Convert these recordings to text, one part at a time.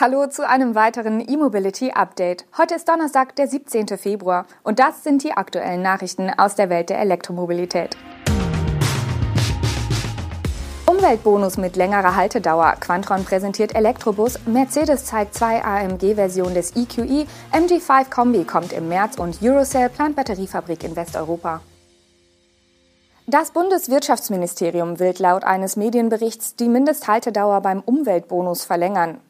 Hallo zu einem weiteren E-Mobility Update. Heute ist Donnerstag, der 17. Februar und das sind die aktuellen Nachrichten aus der Welt der Elektromobilität. Umweltbonus mit längerer Haltedauer. Quantron präsentiert Elektrobus. Mercedes zeigt zwei AMG-Versionen des EQE. MG5 Kombi kommt im März und Eurocell plant Batteriefabrik in Westeuropa. Das Bundeswirtschaftsministerium will laut eines Medienberichts die Mindesthaltedauer beim Umweltbonus verlängern.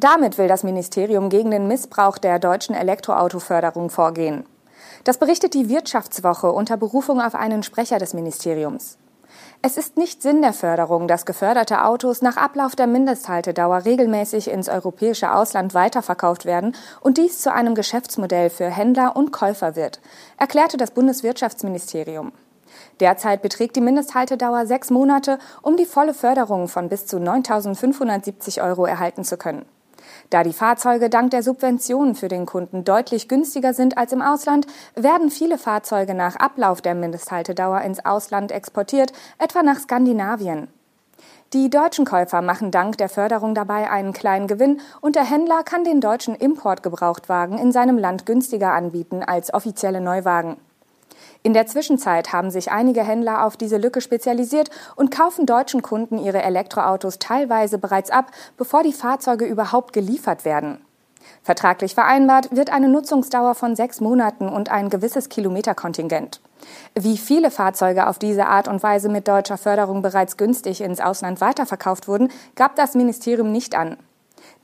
Damit will das Ministerium gegen den Missbrauch der deutschen Elektroautoförderung vorgehen. Das berichtet die Wirtschaftswoche unter Berufung auf einen Sprecher des Ministeriums. Es ist nicht Sinn der Förderung, dass geförderte Autos nach Ablauf der Mindesthaltedauer regelmäßig ins europäische Ausland weiterverkauft werden und dies zu einem Geschäftsmodell für Händler und Käufer wird, erklärte das Bundeswirtschaftsministerium. Derzeit beträgt die Mindesthaltedauer sechs Monate, um die volle Förderung von bis zu 9.570 Euro erhalten zu können. Da die Fahrzeuge dank der Subventionen für den Kunden deutlich günstiger sind als im Ausland, werden viele Fahrzeuge nach Ablauf der Mindesthaltedauer ins Ausland exportiert, etwa nach Skandinavien. Die deutschen Käufer machen dank der Förderung dabei einen kleinen Gewinn und der Händler kann den deutschen Importgebrauchtwagen in seinem Land günstiger anbieten als offizielle Neuwagen. In der Zwischenzeit haben sich einige Händler auf diese Lücke spezialisiert und kaufen deutschen Kunden ihre Elektroautos teilweise bereits ab, bevor die Fahrzeuge überhaupt geliefert werden. Vertraglich vereinbart wird eine Nutzungsdauer von sechs Monaten und ein gewisses Kilometerkontingent. Wie viele Fahrzeuge auf diese Art und Weise mit deutscher Förderung bereits günstig ins Ausland weiterverkauft wurden, gab das Ministerium nicht an.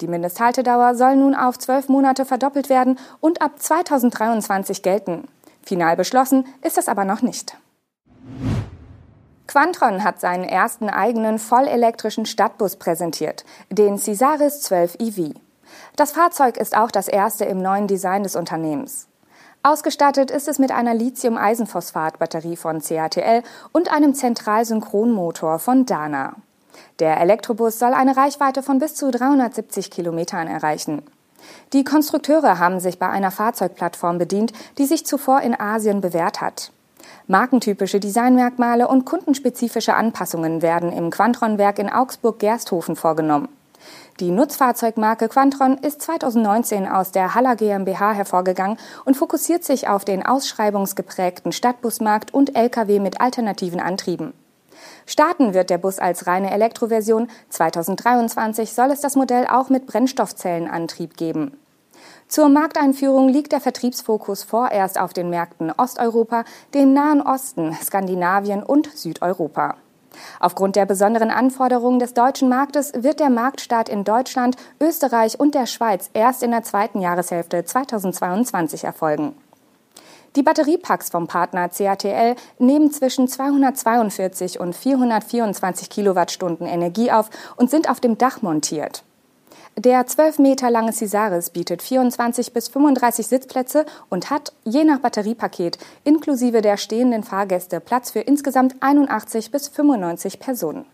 Die Mindesthaltedauer soll nun auf zwölf Monate verdoppelt werden und ab 2023 gelten. Final beschlossen ist es aber noch nicht. Quantron hat seinen ersten eigenen vollelektrischen Stadtbus präsentiert, den Cesaris 12 EV. Das Fahrzeug ist auch das erste im neuen Design des Unternehmens. Ausgestattet ist es mit einer Lithium-Eisenphosphat-Batterie von CATL und einem Zentralsynchronmotor von Dana. Der Elektrobus soll eine Reichweite von bis zu 370 Kilometern erreichen. Die Konstrukteure haben sich bei einer Fahrzeugplattform bedient, die sich zuvor in Asien bewährt hat. Markentypische Designmerkmale und kundenspezifische Anpassungen werden im Quantron-Werk in Augsburg-Gersthofen vorgenommen. Die Nutzfahrzeugmarke Quantron ist 2019 aus der Haller GmbH hervorgegangen und fokussiert sich auf den ausschreibungsgeprägten Stadtbusmarkt und Lkw mit alternativen Antrieben. Starten wird der Bus als reine Elektroversion. 2023 soll es das Modell auch mit Brennstoffzellenantrieb geben. Zur Markteinführung liegt der Vertriebsfokus vorerst auf den Märkten Osteuropa, dem Nahen Osten, Skandinavien und Südeuropa. Aufgrund der besonderen Anforderungen des deutschen Marktes wird der Marktstart in Deutschland, Österreich und der Schweiz erst in der zweiten Jahreshälfte 2022 erfolgen. Die Batteriepacks vom Partner CATL nehmen zwischen 242 und 424 Kilowattstunden Energie auf und sind auf dem Dach montiert. Der 12 Meter lange Cesaris bietet 24 bis 35 Sitzplätze und hat, je nach Batteriepaket, inklusive der stehenden Fahrgäste Platz für insgesamt 81 bis 95 Personen.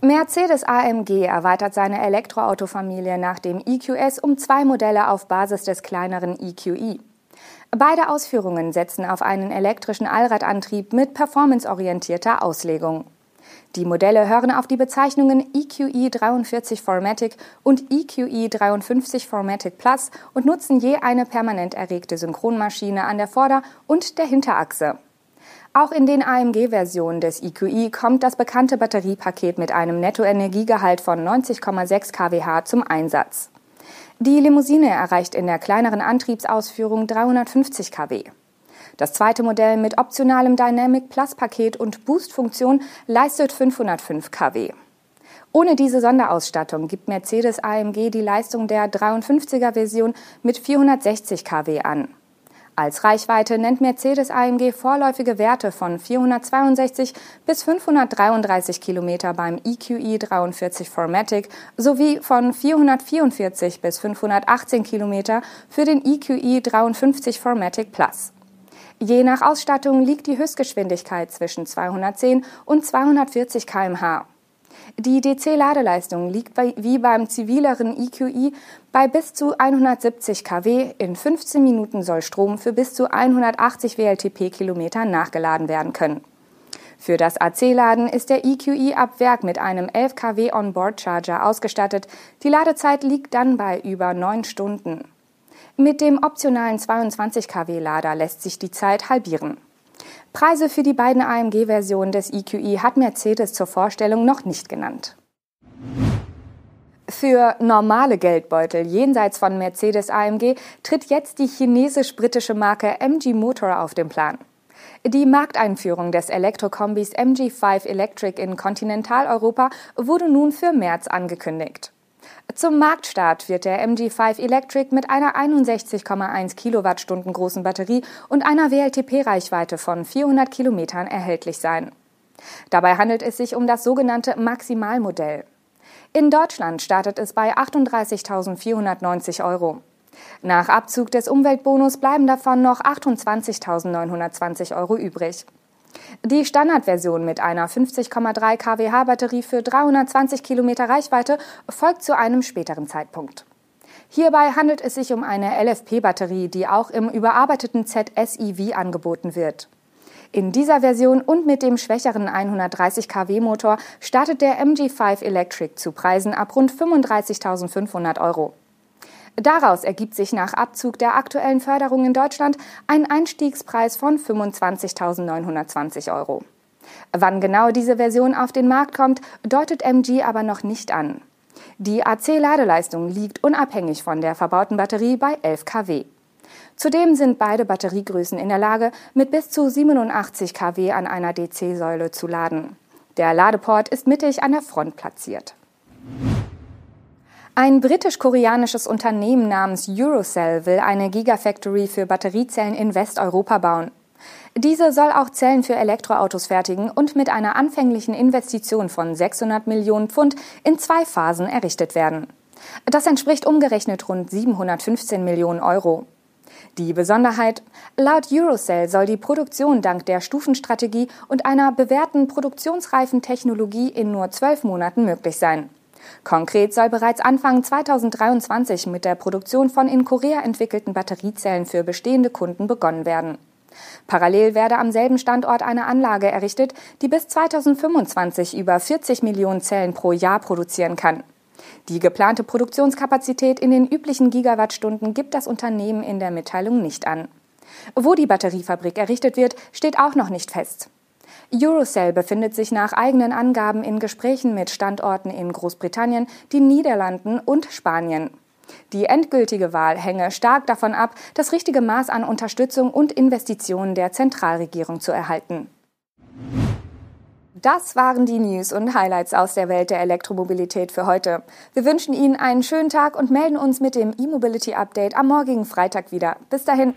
Mercedes AMG erweitert seine Elektroautofamilie nach dem EQS um zwei Modelle auf Basis des kleineren EQE. Beide Ausführungen setzen auf einen elektrischen Allradantrieb mit performanceorientierter Auslegung. Die Modelle hören auf die Bezeichnungen EQE 43 Formatic und EQE 53 Formatic Plus und nutzen je eine permanent erregte Synchronmaschine an der Vorder- und der Hinterachse. Auch in den AMG-Versionen des EQE kommt das bekannte Batteriepaket mit einem Nettoenergiegehalt von 90,6 kWh zum Einsatz. Die Limousine erreicht in der kleineren Antriebsausführung 350 kW. Das zweite Modell mit optionalem Dynamic Plus Paket und Boost-Funktion leistet 505 kW. Ohne diese Sonderausstattung gibt Mercedes AMG die Leistung der 53er Version mit 460 kW an. Als Reichweite nennt Mercedes AMG vorläufige Werte von 462 bis 533 Kilometer beim EQE 43 Formatic sowie von 444 bis 518 Kilometer für den EQE 53 Formatic Plus. Je nach Ausstattung liegt die Höchstgeschwindigkeit zwischen 210 und 240 km/h. Die DC-Ladeleistung liegt bei, wie beim zivileren EQI bei bis zu 170 kW. In 15 Minuten soll Strom für bis zu 180 WLTP-Kilometer nachgeladen werden können. Für das AC-Laden ist der EQE ab Werk mit einem 11 kW Onboard-Charger ausgestattet. Die Ladezeit liegt dann bei über neun Stunden. Mit dem optionalen 22 kW Lader lässt sich die Zeit halbieren. Preise für die beiden AMG-Versionen des EQE hat Mercedes zur Vorstellung noch nicht genannt. Für normale Geldbeutel jenseits von Mercedes AMG tritt jetzt die chinesisch-britische Marke MG Motor auf den Plan. Die Markteinführung des Elektrokombis MG5 Electric in Kontinentaleuropa wurde nun für März angekündigt. Zum Marktstart wird der MG5 Electric mit einer 61,1 Kilowattstunden großen Batterie und einer WLTP-Reichweite von 400 Kilometern erhältlich sein. Dabei handelt es sich um das sogenannte Maximalmodell. In Deutschland startet es bei 38.490 Euro. Nach Abzug des Umweltbonus bleiben davon noch 28.920 Euro übrig. Die Standardversion mit einer 50,3 kWh Batterie für 320 Kilometer Reichweite folgt zu einem späteren Zeitpunkt. Hierbei handelt es sich um eine LFP-Batterie, die auch im überarbeiteten ZSEV angeboten wird. In dieser Version und mit dem schwächeren 130 kW Motor startet der MG5 Electric zu Preisen ab rund 35.500 Euro. Daraus ergibt sich nach Abzug der aktuellen Förderung in Deutschland ein Einstiegspreis von 25.920 Euro. Wann genau diese Version auf den Markt kommt, deutet MG aber noch nicht an. Die AC-Ladeleistung liegt unabhängig von der verbauten Batterie bei 11 kW. Zudem sind beide Batteriegrößen in der Lage, mit bis zu 87 kW an einer DC-Säule zu laden. Der Ladeport ist mittig an der Front platziert. Ein britisch-koreanisches Unternehmen namens Eurocell will eine Gigafactory für Batteriezellen in Westeuropa bauen. Diese soll auch Zellen für Elektroautos fertigen und mit einer anfänglichen Investition von 600 Millionen Pfund in zwei Phasen errichtet werden. Das entspricht umgerechnet rund 715 Millionen Euro. Die Besonderheit, laut Eurocell soll die Produktion dank der Stufenstrategie und einer bewährten produktionsreifen Technologie in nur zwölf Monaten möglich sein. Konkret soll bereits Anfang 2023 mit der Produktion von in Korea entwickelten Batteriezellen für bestehende Kunden begonnen werden. Parallel werde am selben Standort eine Anlage errichtet, die bis 2025 über 40 Millionen Zellen pro Jahr produzieren kann. Die geplante Produktionskapazität in den üblichen Gigawattstunden gibt das Unternehmen in der Mitteilung nicht an. Wo die Batteriefabrik errichtet wird, steht auch noch nicht fest. Eurocell befindet sich nach eigenen Angaben in Gesprächen mit Standorten in Großbritannien, den Niederlanden und Spanien. Die endgültige Wahl hänge stark davon ab, das richtige Maß an Unterstützung und Investitionen der Zentralregierung zu erhalten. Das waren die News und Highlights aus der Welt der Elektromobilität für heute. Wir wünschen Ihnen einen schönen Tag und melden uns mit dem E-Mobility Update am morgigen Freitag wieder. Bis dahin.